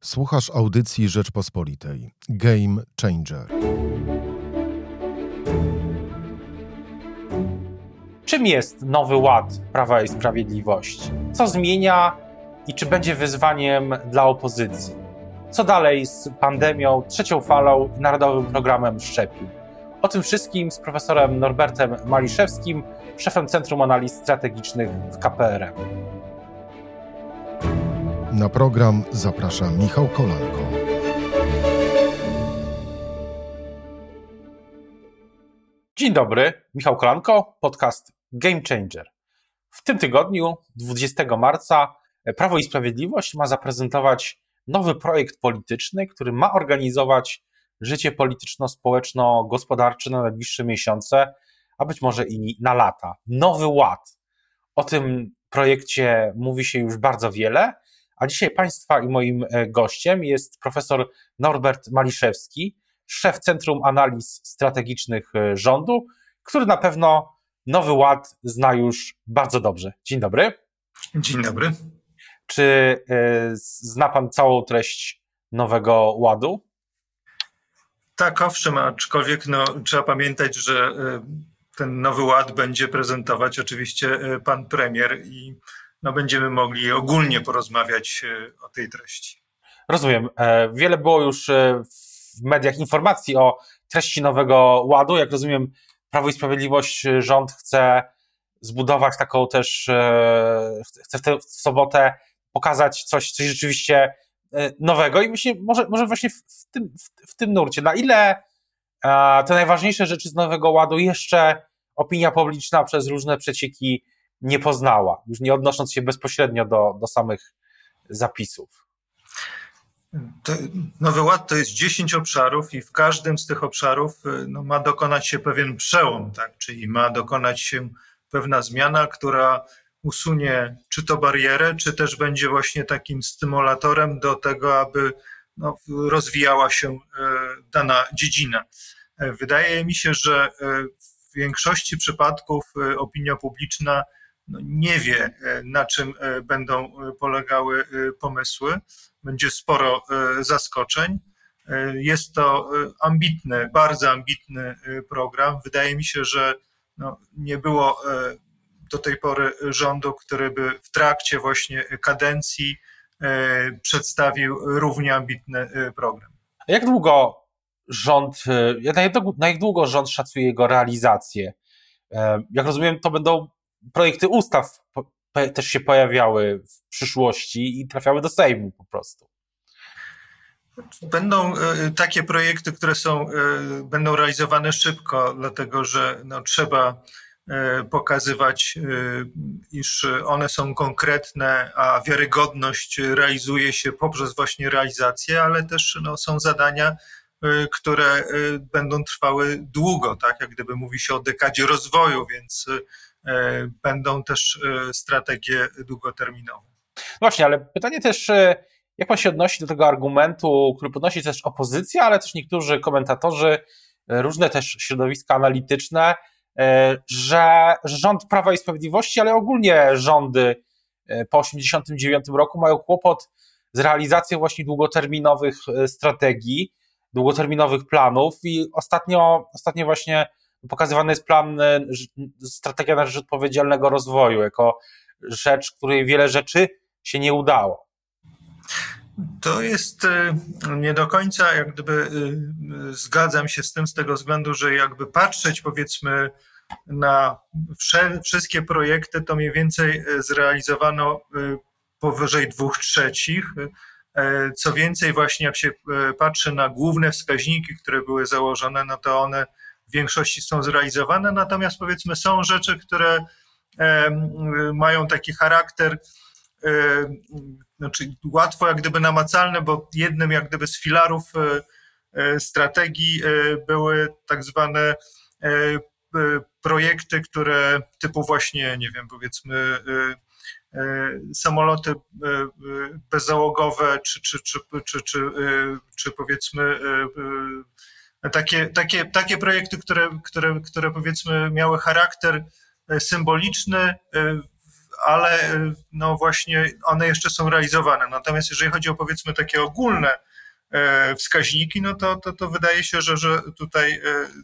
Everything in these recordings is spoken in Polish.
Słuchasz audycji Rzeczpospolitej. Game Changer. Czym jest Nowy Ład Prawa i Sprawiedliwości? Co zmienia i czy będzie wyzwaniem dla opozycji? Co dalej z pandemią, trzecią falą i narodowym programem szczepień? O tym wszystkim z profesorem Norbertem Maliszewskim, szefem Centrum Analiz Strategicznych w KPRM. Na program zaprasza Michał Kolanko. Dzień dobry, Michał Kolanko, podcast Game Changer. W tym tygodniu, 20 marca, Prawo i Sprawiedliwość ma zaprezentować nowy projekt polityczny, który ma organizować życie polityczno-społeczno-gospodarcze na najbliższe miesiące, a być może i na lata. Nowy Ład. O tym projekcie mówi się już bardzo wiele, a dzisiaj Państwa i moim e, gościem jest profesor Norbert Maliszewski, szef Centrum Analiz Strategicznych e, Rządu, który na pewno Nowy Ład zna już bardzo dobrze. Dzień dobry. Dzień dobry. Czy e, zna Pan całą treść Nowego Ładu? Tak, owszem, aczkolwiek no, trzeba pamiętać, że ten Nowy Ład będzie prezentować oczywiście pan premier i no, będziemy mogli ogólnie porozmawiać e, o tej treści. Rozumiem. E, wiele było już e, w mediach informacji o treści Nowego Ładu. Jak rozumiem, Prawo i Sprawiedliwość rząd chce zbudować taką też, chce w, tę, w sobotę pokazać coś, coś rzeczywiście nowego i myślę, może, może właśnie w tym, w, w tym nurcie, na ile te najważniejsze rzeczy z Nowego Ładu jeszcze opinia publiczna przez różne przecieki nie poznała, już nie odnosząc się bezpośrednio do, do samych zapisów. Nowy Ład to jest 10 obszarów i w każdym z tych obszarów y, no, ma dokonać się pewien przełom, tak? czyli ma dokonać się pewna zmiana, która usunie czy to barierę, czy też będzie właśnie takim stymulatorem do tego, aby no, rozwijała się y, dana dziedzina. E, wydaje mi się, że y, w większości przypadków opinia publiczna no nie wie, e, na czym e, będą e, polegały pomysły. Będzie sporo zaskoczeń. Jest to ambitny, bardzo ambitny program. Wydaje mi się, że no, nie było do tej pory rządu, który by w trakcie właśnie kadencji przedstawił równie ambitny program. Jak długo rząd, na jak długo rząd szacuje jego realizację? Jak rozumiem, to będą projekty ustaw też się pojawiały w przyszłości i trafiały do Sejmu po prostu. Będą e, takie projekty, które są, e, będą realizowane szybko, dlatego że no, trzeba e, pokazywać, iż one są konkretne, a wiarygodność realizuje się poprzez właśnie realizację, ale też no, są zadania, które będą trwały długo, tak jak gdyby mówi się o dekadzie rozwoju, więc będą też e, strategie długoterminowe. Właśnie, ale pytanie też, e, jak pan się odnosi do tego argumentu, który podnosi też opozycja, ale też niektórzy komentatorzy, różne też środowiska analityczne, że rząd Prawa i Sprawiedliwości, ale ogólnie rządy po 1989 roku mają kłopot z realizacją właśnie długoterminowych strategii, długoterminowych planów i ostatnio, ostatnio właśnie pokazywany jest plan, e, strategia na rzecz odpowiedzialnego rozwoju, jako rzecz, której wiele rzeczy się nie udało. To jest e, nie do końca, jak gdyby e, zgadzam się z tym, z tego względu, że jakby patrzeć powiedzmy na wszystkie projekty, to mniej więcej zrealizowano powyżej dwóch trzecich. Co więcej, właśnie jak się patrzy na główne wskaźniki, które były założone, no to one w większości są zrealizowane, natomiast powiedzmy są rzeczy, które mają taki charakter znaczy łatwo jak gdyby namacalny, bo jednym jak gdyby z filarów e, e, strategii e, były tak zwane projekty, które typu właśnie, nie wiem, powiedzmy samoloty bezzałogowe, czy, czy, czy, czy, czy, czy powiedzmy takie, takie, takie projekty, które, które, które powiedzmy miały charakter e, symboliczny, e, ale no właśnie one jeszcze są realizowane. Natomiast jeżeli chodzi o powiedzmy takie ogólne wskaźniki, no to, to, to wydaje się, że, że tutaj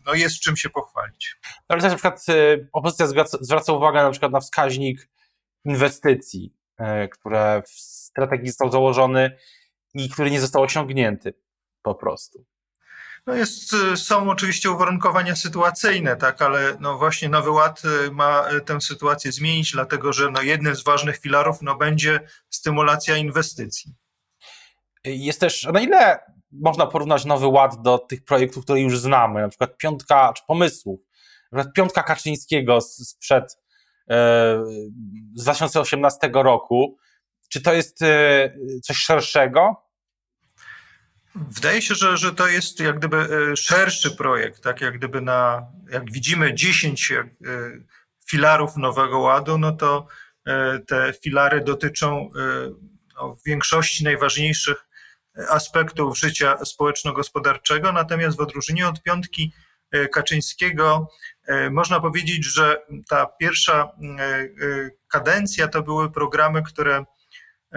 no jest czym się pochwalić. Ale też na przykład opozycja zwraca, zwraca uwagę na przykład na wskaźnik inwestycji, które w strategii został założony i który nie został osiągnięty po prostu. No jest, y, są oczywiście uwarunkowania sytuacyjne, tak, ale no właśnie Nowy Ład y, ma y, tę sytuację zmienić, dlatego że no jednym z ważnych filarów no będzie stymulacja inwestycji. Jest też, na ile można porównać Nowy Ład do tych projektów, które już znamy, na przykład piątka, czy pomysłów, na przykład piątka Kaczyńskiego sprzed z 2018 roku, czy to jest coś szerszego? Wydaje się, że, że to jest jak gdyby e, szerszy projekt, tak jak gdyby na, jak widzimy 10 e, filarów Nowego Ładu, no to e, te filary dotyczą no, w większości najważniejszych aspektów życia społeczno-gospodarczego, natomiast w odróżnieniu od piątki Kaczyńskiego można powiedzieć, że ta pierwsza kadencja to były programy, które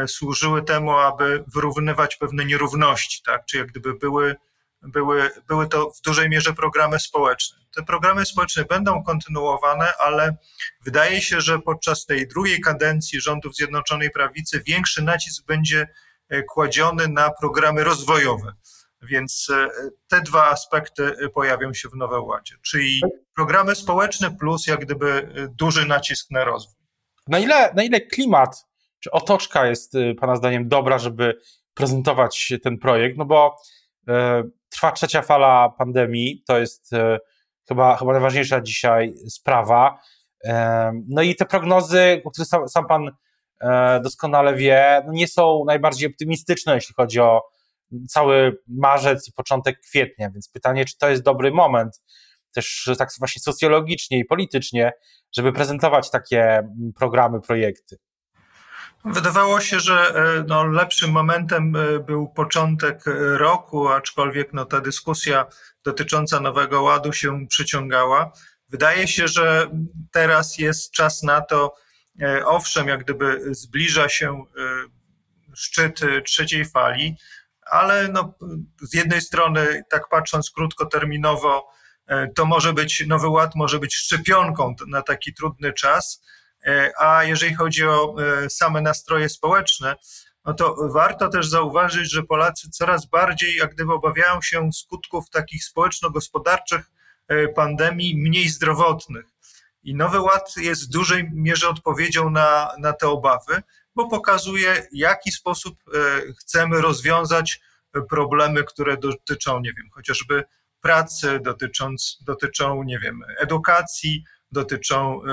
służyły temu, aby wyrównywać pewne nierówności, tak? czy jak gdyby były, były, były to w dużej mierze programy społeczne. Te programy społeczne będą kontynuowane, ale wydaje się, że podczas tej drugiej kadencji rządów Zjednoczonej Prawicy większy nacisk będzie e, kładziony na programy rozwojowe. Więc e, te dwa aspekty pojawią się w Nowym Ładzie, czyli programy społeczne plus jak gdyby duży nacisk na rozwój. Na ile, na ile klimat czy otoczka jest y, Pana zdaniem dobra, żeby prezentować ten projekt? No bo e, trwa trzecia fala pandemii, to jest e, chyba, chyba najważniejsza dzisiaj sprawa. E, no i te prognozy, o których sam, sam Pan doskonale wie, no nie są najbardziej optymistyczne, jeśli chodzi o cały marzec i początek kwietnia, więc pytanie, czy to jest dobry moment, też tak właśnie socjologicznie i politycznie, żeby prezentować takie programy, projekty. Wydawało się, że e, no, lepszym momentem e, był początek e, roku, aczkolwiek no, ta dyskusja dotycząca Nowego Ładu się przyciągała. Wydaje się, że teraz jest czas na to, owszem, jak gdyby zbliża się szczyt trzeciej fali, ale no, z jednej strony, tak patrząc krótkoterminowo, to może być Nowy Ład, może być szczepionką na taki trudny czas a jeżeli chodzi o e, same nastroje społeczne, no to warto też zauważyć, że Polacy coraz bardziej jak gdyby obawiają się skutków takich społeczno-gospodarczych e, pandemii, mniej zdrowotnych. I Nowy Ład jest w dużej mierze odpowiedzią na, na te obawy, bo pokazuje, jaki sposób chcemy rozwiązać problemy, które dotyczą, nie wiem, chociażby pracy, dotycząc, dotyczą, nie wiem, edukacji, dotyczą e,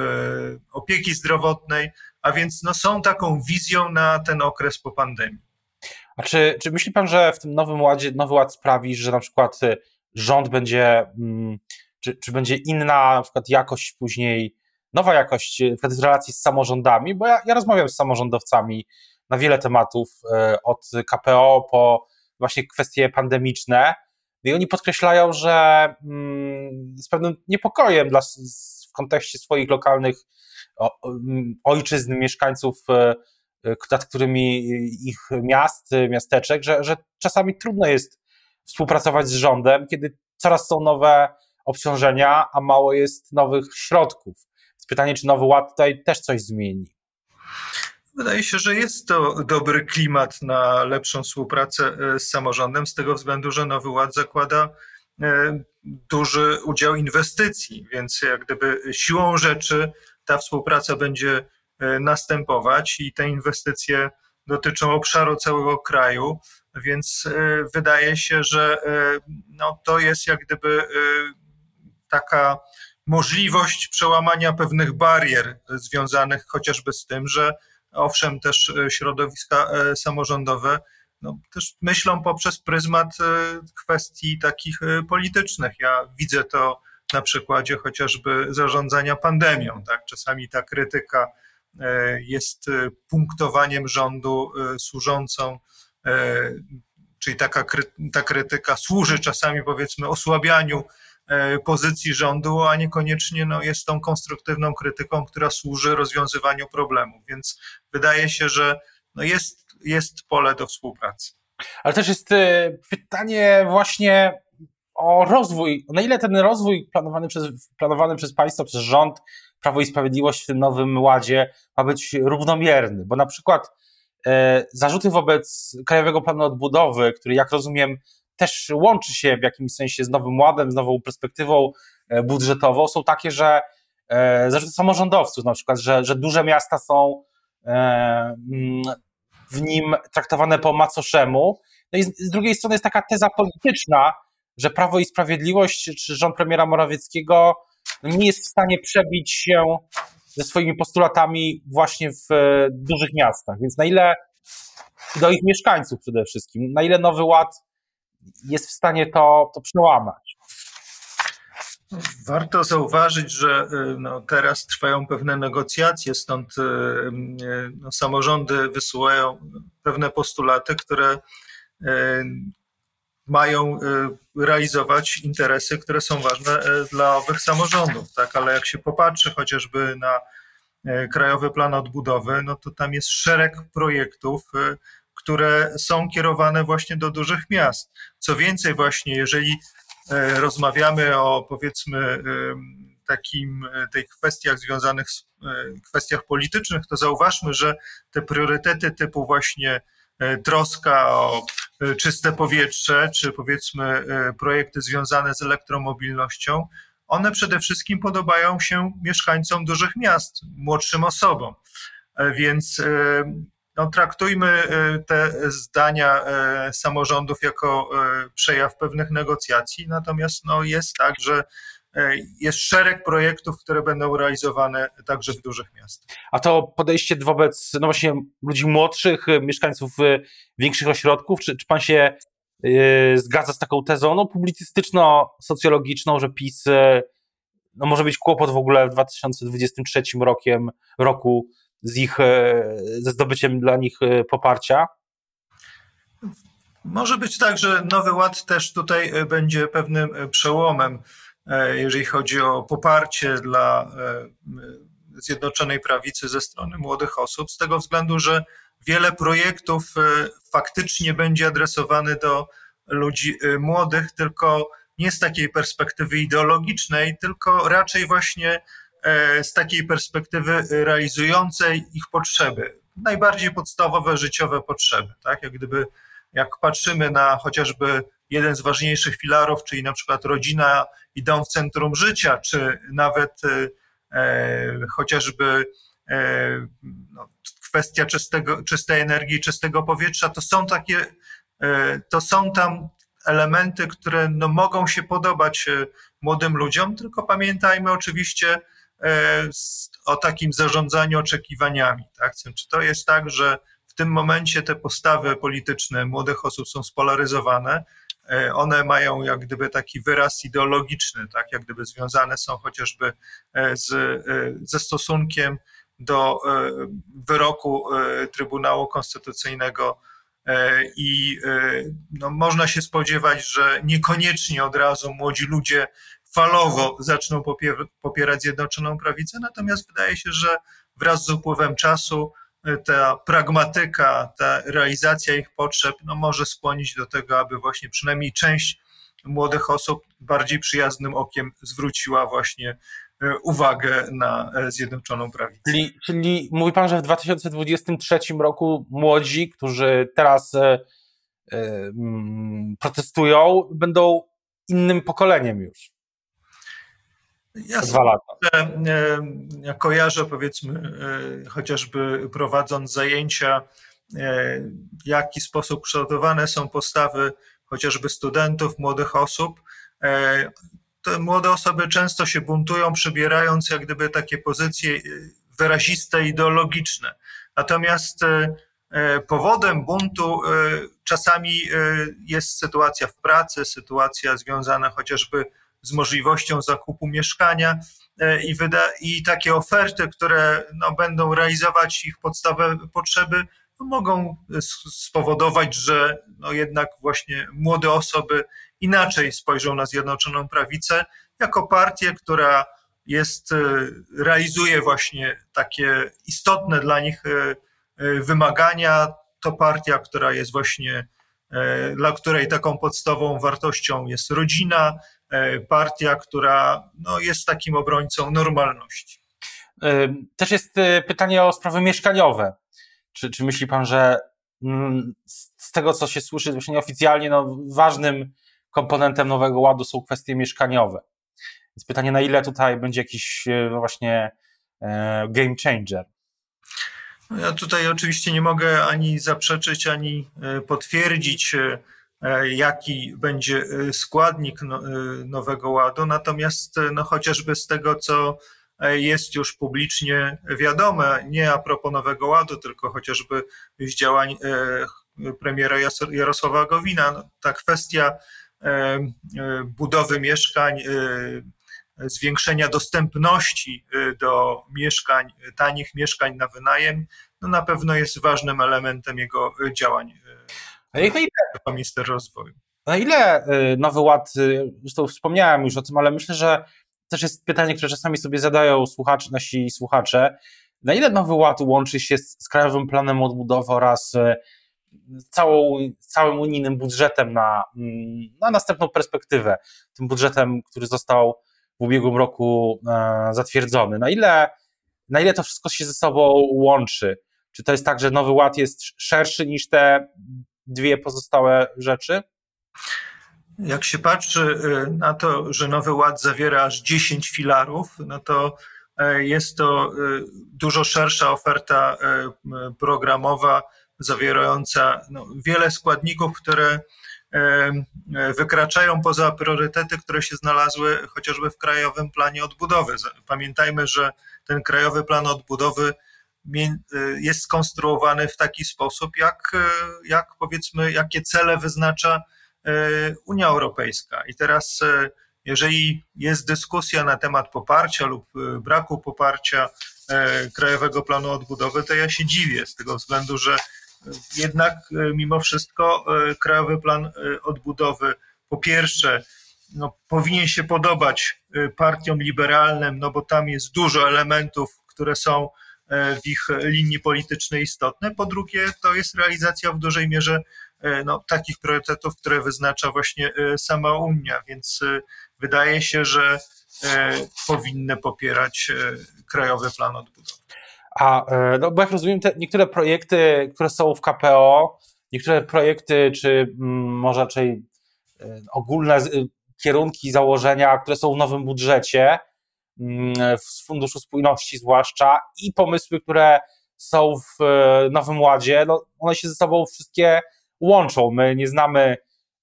opieki zdrowotnej, a więc no, są taką wizją na ten okres po pandemii. A czy, czy myśli pan, że w tym nowym ładzie, nowy ład sprawi, że na przykład y, rząd będzie, mm, czy, czy będzie inna na przykład jakość później, nowa jakość y, w relacji z samorządami? Bo ja, ja rozmawiam z samorządowcami na wiele tematów, y, od KPO po właśnie kwestie pandemiczne. I oni podkreślają, że mm, z pewnym niepokojem dla, kontekście swoich lokalnych ojczyzn, mieszkańców, e, e, nad którymi ich miast, miasteczek, że, że czasami trudno jest współpracować z rządem, kiedy coraz są nowe obciążenia, a mało jest nowych środków. Więc pytanie, czy Nowy Ład tutaj też coś zmieni? Wydaje się, że jest to dobry klimat na lepszą współpracę e, z samorządem, z tego względu, że Nowy Ład zakłada duży udział inwestycji, więc jak gdyby siłą rzeczy ta współpraca będzie e, następować i te inwestycje dotyczą obszaru całego kraju, więc e, wydaje się, że e, no, to jest jak gdyby taka możliwość przełamania pewnych barier związanych chociażby z tym, że owszem, też środowiska samorządowe no, też myślą poprzez pryzmat e, kwestii takich e, politycznych. Ja widzę to na przykładzie chociażby zarządzania pandemią. Tak? Czasami ta krytyka e, jest punktowaniem rządu służącą, czyli taka ta krytyka służy czasami powiedzmy osłabianiu pozycji rządu, a niekoniecznie no, jest tą konstruktywną krytyką, która służy rozwiązywaniu problemów. Więc wydaje się, że no, jest, jest pole do współpracy. Ale też jest pytanie właśnie o rozwój, na ile ten rozwój planowany przez, planowany przez państwo, przez rząd, Prawo i Sprawiedliwość w tym nowym ładzie ma być równomierny, bo na przykład e, zarzuty wobec Krajowego Planu Odbudowy, który jak rozumiem też łączy się w jakimś sensie z nowym ładem, z nową perspektywą e, budżetową, są takie, że e, zarzuty samorządowców na przykład, że, że duże miasta są e, w nim traktowane po macoszemu. No i z, z drugiej strony jest taka teza polityczna, że Prawo i Sprawiedliwość czy rząd premiera Morawieckiego nie jest w stanie przebić się ze swoimi postulatami właśnie w e, dużych miastach. Więc na ile do ich mieszkańców przede wszystkim, na ile Nowy Ład jest w stanie to, to przełamać? Warto zauważyć, że e, no, teraz trwają pewne negocjacje, stąd e, no, samorządy wysyłają pewne postulaty, które mają y, realizować interesy, które są ważne y, dla owych samorządów, tak? Ale jak się popatrzy chociażby na y, Krajowy Plan Odbudowy, no to tam jest szereg projektów, które są kierowane właśnie do dużych miast. Co więcej, właśnie jeżeli rozmawiamy o powiedzmy takim tych kwestiach związanych z kwestiach politycznych, to zauważmy, że te priorytety typu właśnie E, troska o e, czyste powietrze, czy powiedzmy e, projekty związane z elektromobilnością, one przede wszystkim podobają się mieszkańcom dużych miast, młodszym osobom. Więc no, traktujmy te zdania samorządów jako przejaw pewnych negocjacji, natomiast no, jest tak, że jest szereg projektów, które będą realizowane także w dużych miastach. A to podejście wobec no właśnie ludzi młodszych, mieszkańców większych ośrodków, czy, czy pan się zgadza z taką tezą no, publicystyczno-socjologiczną, że PiS no, może być kłopot w ogóle w 2023 rokiem, roku z ich, ze zdobyciem dla nich poparcia? Może być tak, że Nowy Ład też tutaj będzie pewnym przełomem E, jeżeli chodzi o poparcie dla e, Zjednoczonej Prawicy ze strony młodych osób, z tego względu, że wiele projektów e, faktycznie będzie adresowany do ludzi młodych, tylko nie z takiej perspektywy ideologicznej, tylko raczej właśnie z takiej perspektywy realizującej ich potrzeby, najbardziej podstawowe życiowe potrzeby. Tak? Jak gdyby jak patrzymy na chociażby jeden z ważniejszych filarów, czyli na przykład rodzina i dom w centrum życia, czy nawet e, e chociażby e, no, kwestia czystego, czystej energii, czystego powietrza, to są takie, e, to są tam elementy, które no, mogą się podobać e, młodym ludziom, tylko pamiętajmy oczywiście e, o takim zarządzaniu oczekiwaniami. Tak? Czy to jest tak, że w tym momencie te postawy polityczne młodych osób są spolaryzowane, E, one mają jak gdyby taki wyraz ideologiczny, tak, jak gdyby związane są chociażby e, z, e, ze stosunkiem do wyroku Trybunału Konstytucyjnego i no, można się spodziewać, że niekoniecznie od razu młodzi ludzie falowo zaczną popierać Zjednoczoną Prawicę, natomiast wydaje się, że wraz z upływem czasu ta pragmatyka, ta realizacja ich potrzeb no, może skłonić do tego, aby właśnie przynajmniej część młodych osób bardziej przyjaznym okiem zwróciła właśnie e, uwagę na e, Zjednoczoną Prawicę. Czyli, czyli mówi Pan, że w 2023 roku młodzi, którzy teraz e, e, protestują, będą innym pokoleniem już. Ja dwa lata. E, ja kojarzę, powiedzmy, e, chociażby prowadząc zajęcia, e, w jaki sposób kształtowane są postawy chociażby studentów, młodych osób. Te młode osoby często się buntują, przybierając jak gdyby takie pozycje wyraziste, ideologiczne. Natomiast powodem buntu czasami jest sytuacja w pracy, sytuacja związana chociażby z możliwością zakupu mieszkania e, i, wyda, i takie oferty, które no, będą realizować ich podstawowe potrzeby, no, mogą spowodować, że no, jednak właśnie młode osoby inaczej spojrzą na Zjednoczoną Prawicę jako partię, która jest, realizuje właśnie takie istotne dla nich wymagania. To partia, która jest właśnie, dla której taką podstawową wartością jest rodzina, partia, która no, jest takim obrońcą normalności. Też jest pytanie o sprawy mieszkaniowe. Czy, czy myśli pan, że mm, z tego, co się słyszy właśnie oficjalnie, no, ważnym komponentem Nowego Ładu są kwestie mieszkaniowe? Więc pytanie, na ile tutaj będzie jakiś e, no właśnie e, game changer? No ja tutaj oczywiście nie mogę ani zaprzeczyć, ani e, potwierdzić, jaki będzie składnik no, Nowego Ładu, natomiast no, chociażby z tego, co jest już publicznie wiadome, nie a propos Nowego Ładu, tylko chociażby z działań e, premiera Jarosława Gowina. No, ta kwestia e, e, budowy mieszkań, zwiększenia dostępności do mieszkań, tanich mieszkań na wynajem, no na pewno jest ważnym elementem jego działań. A ile, minister rozwoju. Na ile Nowy Ład, zresztą wspomniałem już o tym, ale myślę, że też jest pytanie, które czasami sobie zadają słuchacze, nasi słuchacze. Na ile Nowy Ład łączy się z, z Krajowym Planem Odbudowy oraz e, całą, całym unijnym budżetem na, mm, na następną perspektywę, tym budżetem, który został w ubiegłym roku e, zatwierdzony. Na ile, na ile to wszystko się ze sobą łączy? Czy to jest tak, że Nowy Ład jest szerszy niż te dwie pozostałe rzeczy? Jak się patrzy y, na to, że Nowy Ład zawiera aż 10 filarów, no to e, jest to y, dużo szersza oferta e, programowa, zawierająca no, wiele składników, które e, wykraczają poza priorytety, które się znalazły chociażby w Krajowym Planie Odbudowy. Pamiętajmy, że ten Krajowy Plan Odbudowy jest skonstruowany w taki sposób, jak, jak powiedzmy, jakie cele wyznacza E, Unia Europejska. I teraz, jeżeli jest dyskusja na temat poparcia lub braku poparcia Krajowego Planu Odbudowy, to ja się dziwię z tego względu, że jednak mimo wszystko Krajowy Plan Odbudowy po pierwsze no, powinien się podobać partiom liberalnym, no bo tam jest dużo elementów, które są w ich linii politycznej istotne. Po drugie, to jest realizacja w dużej mierze E, no, takich priorytetów, które wyznacza właśnie e, sama Unia, więc e, wydaje się, że powinny popierać Krajowy Plan Odbudowy. A, no bo jak rozumiem, te niektóre projekty, które są w KPO, niektóre projekty, czy mm, może raczej ogólne kierunki, założenia, które są w nowym budżecie, mm, w Funduszu Spójności zwłaszcza i pomysły, które są w Nowym Ładzie, no one się ze sobą wszystkie łączą. My nie znamy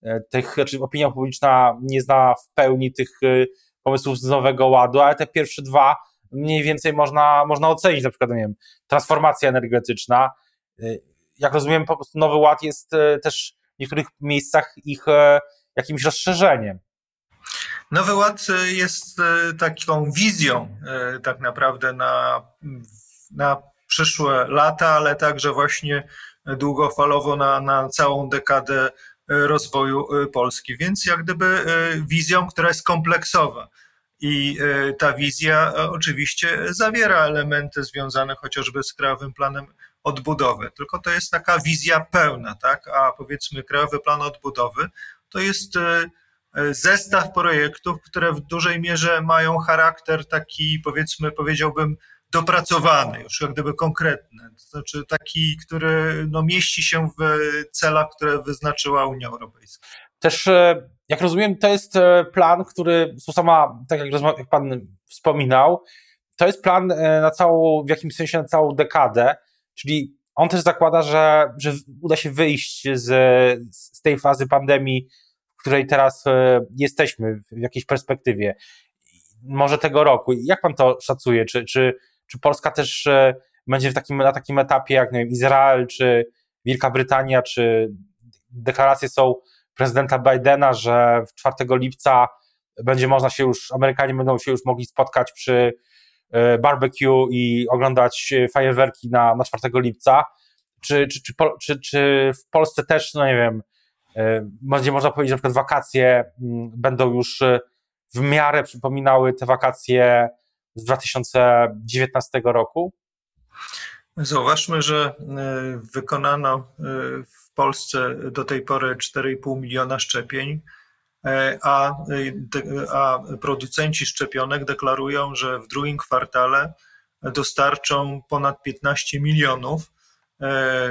e, tych, znaczy opinia publiczna nie zna w pełni tych e, pomysłów z Nowego Ładu, ale te pierwsze dwa mniej więcej można, można ocenić, na przykład, nie wiem, transformacja energetyczna. E, jak rozumiem, po prostu Nowy Ład jest też w niektórych miejscach ich jakimś rozszerzeniem. Nowy Ład jest taką wizją tak naprawdę na, na przyszłe lata, ale także właśnie długofalowo na, na całą dekadę e, rozwoju e, Polski. Więc jak gdyby e, wizją, która jest kompleksowa. I ta wizja oczywiście zawiera elementy związane chociażby z Krajowym Planem Odbudowy, tylko to jest taka wizja pełna, tak? A powiedzmy, Krajowy Plan Odbudowy to jest zestaw projektów, które w dużej mierze mają charakter taki, powiedzmy, powiedziałbym, dopracowany, już jak gdyby konkretny, to znaczy taki, który no, mieści się w celach, które wyznaczyła Unia Europejska. Też, e, jak rozumiem, to jest e, plan, który sama, tak jak, jak Pan wspominał, to jest plan e, na całą, w jakimś sensie na całą dekadę, czyli on też zakłada, że, że uda się wyjść z, z tej fazy pandemii, w której teraz jesteśmy w jakiejś perspektywie, może tego roku. Jak pan to szacuje? Czy, czy czy Polska też e, będzie w takim, na takim etapie jak nie wiem, Izrael, czy Wielka Brytania, czy deklaracje są prezydenta Bidena, że w 4 lipca będzie można się już, Amerykanie będą się już mogli spotkać przy e, barbecue i oglądać fajerwerki na, na 4 lipca. Czy, czy, czy, czy, czy w Polsce też, no nie wiem, będzie można powiedzieć, że na przykład wakacje mm, będą już w miarę przypominały te wakacje z 2019 roku? Zauważmy, że wykonano w Polsce do tej pory 4,5 miliona szczepień E, a, a producenci szczepionek deklarują, że w drugim kwartale dostarczą ponad 15 milionów e,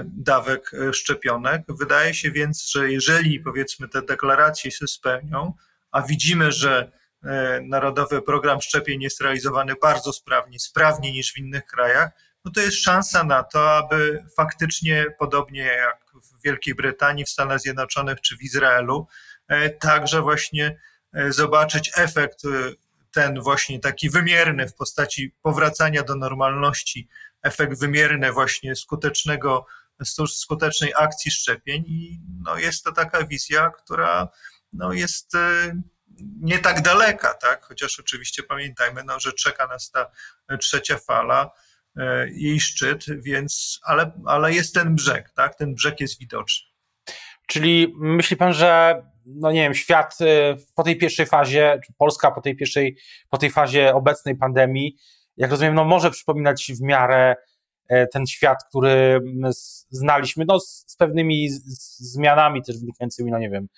dawek szczepionek. Wydaje się więc, że jeżeli powiedzmy te deklaracje się spełnią, a widzimy, że e, Narodowy Program Szczepień jest realizowany bardzo sprawnie, sprawniej niż w innych krajach, no to jest szansa na to, aby faktycznie, podobnie jak w Wielkiej Brytanii, w Stanach Zjednoczonych czy w Izraelu, E, także właśnie e, zobaczyć efekt e, ten właśnie taki wymierny w postaci powracania do normalności, efekt wymierny właśnie skutecznego, skutecznej akcji szczepień i no jest to taka wizja, która no jest nie tak daleka, tak? chociaż oczywiście pamiętajmy, no, że czeka nas ta trzecia fala, jej szczyt, więc, ale, ale jest ten brzeg, tak? ten brzeg jest widoczny. Czyli myśli pan, że no nie wiem, świat y, po tej pierwszej fazie, czy Polska po tej pierwszej, po tej fazie obecnej pandemii, jak rozumiem, no może przypominać w miarę e, ten świat, który znaliśmy, no z, z pewnymi zmianami też wynikającymi, no nie wiem,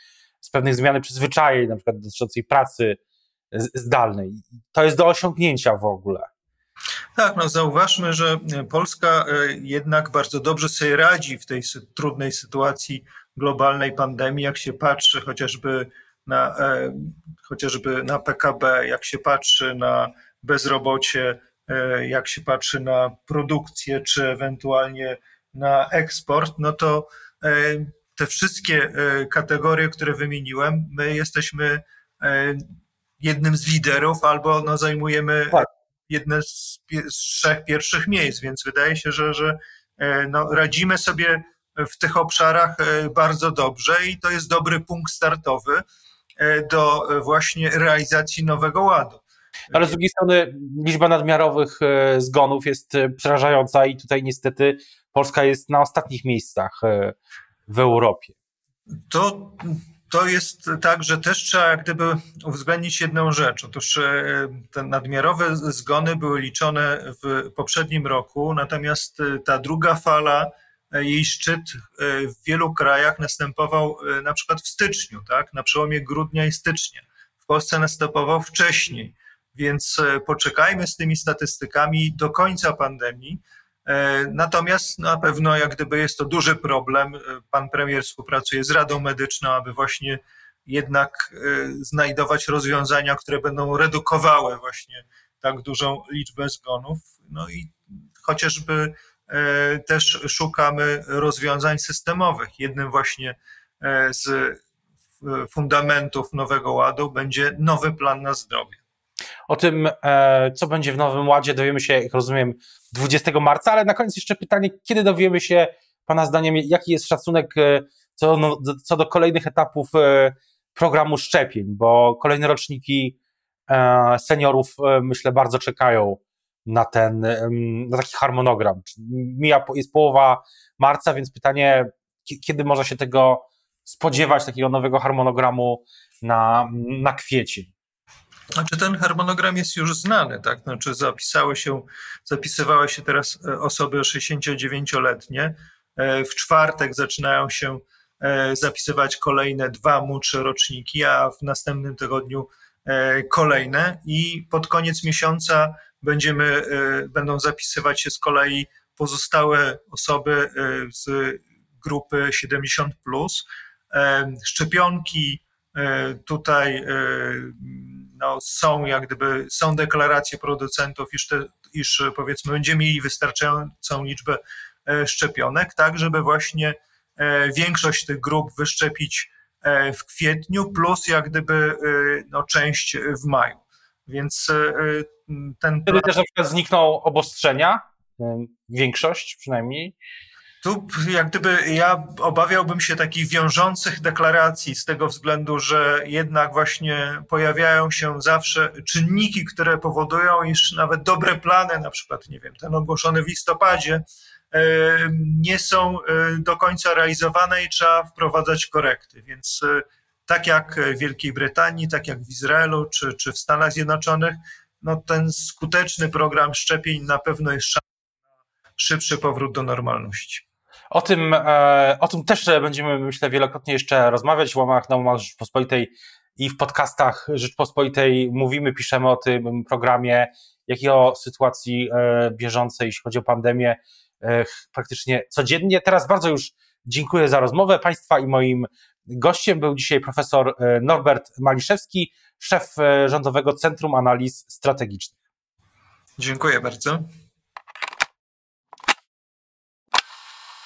z pewnych zmiany przyzwyczajeń, na przykład dotyczącej pracy zdalnej. To jest do osiągnięcia w ogóle. Tak, no zauważmy, że Polska e, jednak bardzo dobrze sobie radzi w tej trudnej sytuacji globalnej pandemii, jak się patrzy chociażby na, e, chociażby na PKB, jak się patrzy na bezrobocie, jak się patrzy na produkcję, czy ewentualnie na eksport, no to te wszystkie kategorie, które wymieniłem, my jesteśmy jednym z liderów albo no, zajmujemy tak jedne z, z trzech pierwszych miejsc, więc wydaje się, że, że e, no, radzimy sobie w tych obszarach e, bardzo dobrze i to jest dobry punkt startowy e, do właśnie realizacji Nowego Ładu. Ale z drugiej strony liczba nadmiarowych zgonów jest przerażająca i tutaj niestety Polska jest na ostatnich miejscach w Europie. To to jest tak, że też trzeba jak gdyby uwzględnić jedną rzecz. Otóż e, te nadmiarowe zgony były liczone w poprzednim roku, natomiast e, ta druga fala, e, jej szczyt w wielu krajach następował na przykład w styczniu, tak? na przełomie grudnia i stycznia. W Polsce następował wcześniej, więc poczekajmy z tymi statystykami do końca pandemii E, natomiast na pewno jak gdyby jest to duży problem. E, pan premier współpracuje z Radą Medyczną, aby właśnie jednak e, znajdować rozwiązania, które będą redukowały właśnie tak dużą liczbę zgonów. No i chociażby też szukamy rozwiązań systemowych. Jednym właśnie z fundamentów Nowego Ładu będzie nowy plan na zdrowie. O tym, e, co będzie w Nowym Ładzie, dowiemy się, jak rozumiem, 20 marca, ale na koniec jeszcze pytanie, kiedy dowiemy się, Pana zdaniem, jaki jest szacunek e, co, no, co do kolejnych etapów e, programu szczepień, bo kolejne roczniki seniorów, myślę, bardzo czekają na ten, na taki harmonogram. Mija, jest połowa marca, więc pytanie, kiedy można się tego spodziewać, takiego nowego harmonogramu na, na kwiecień? Znaczy ten harmonogram jest już znany, tak? Znaczy zapisały się, zapisywały się teraz e, osoby 69-letnie. E, w czwartek zaczynają się e, zapisywać kolejne dwa młodsze roczniki, a w następnym tygodniu kolejne i pod koniec miesiąca będziemy, będą zapisywać się z kolei pozostałe osoby z grupy 70. Szczepionki tutaj no, są jak gdyby, są deklaracje producentów, iż, te, iż powiedzmy będziemy mieli wystarczającą liczbę e, szczepionek, tak żeby właśnie e, większość tych grup wyszczepić e, w kwietniu, plus jak gdyby no, część w maju. Więc ten. Wtedy też na przykład znikną obostrzenia, większość przynajmniej. Tu jak gdyby ja obawiałbym się takich wiążących deklaracji z tego względu, że jednak właśnie pojawiają się zawsze czynniki, które powodują, iż nawet dobre plany, na przykład, nie wiem, ten ogłoszony w listopadzie, nie są do końca realizowane i trzeba wprowadzać korekty. Więc tak jak w Wielkiej Brytanii, tak jak w Izraelu czy, czy w Stanach Zjednoczonych, no ten skuteczny program szczepień na pewno jest szansą na szybszy powrót do normalności. O tym, e, o tym też będziemy, myślę, wielokrotnie jeszcze rozmawiać w łamach na łamach Rzeczpospolitej i w podcastach Rzeczpospolitej mówimy, piszemy o tym programie, jak i o sytuacji e, bieżącej, jeśli chodzi o pandemię, e, praktycznie codziennie. Teraz bardzo już dziękuję za rozmowę Państwa i moim gościem był dzisiaj profesor Norbert Maliszewski, szef Rządowego Centrum Analiz Strategicznych. Dziękuję bardzo.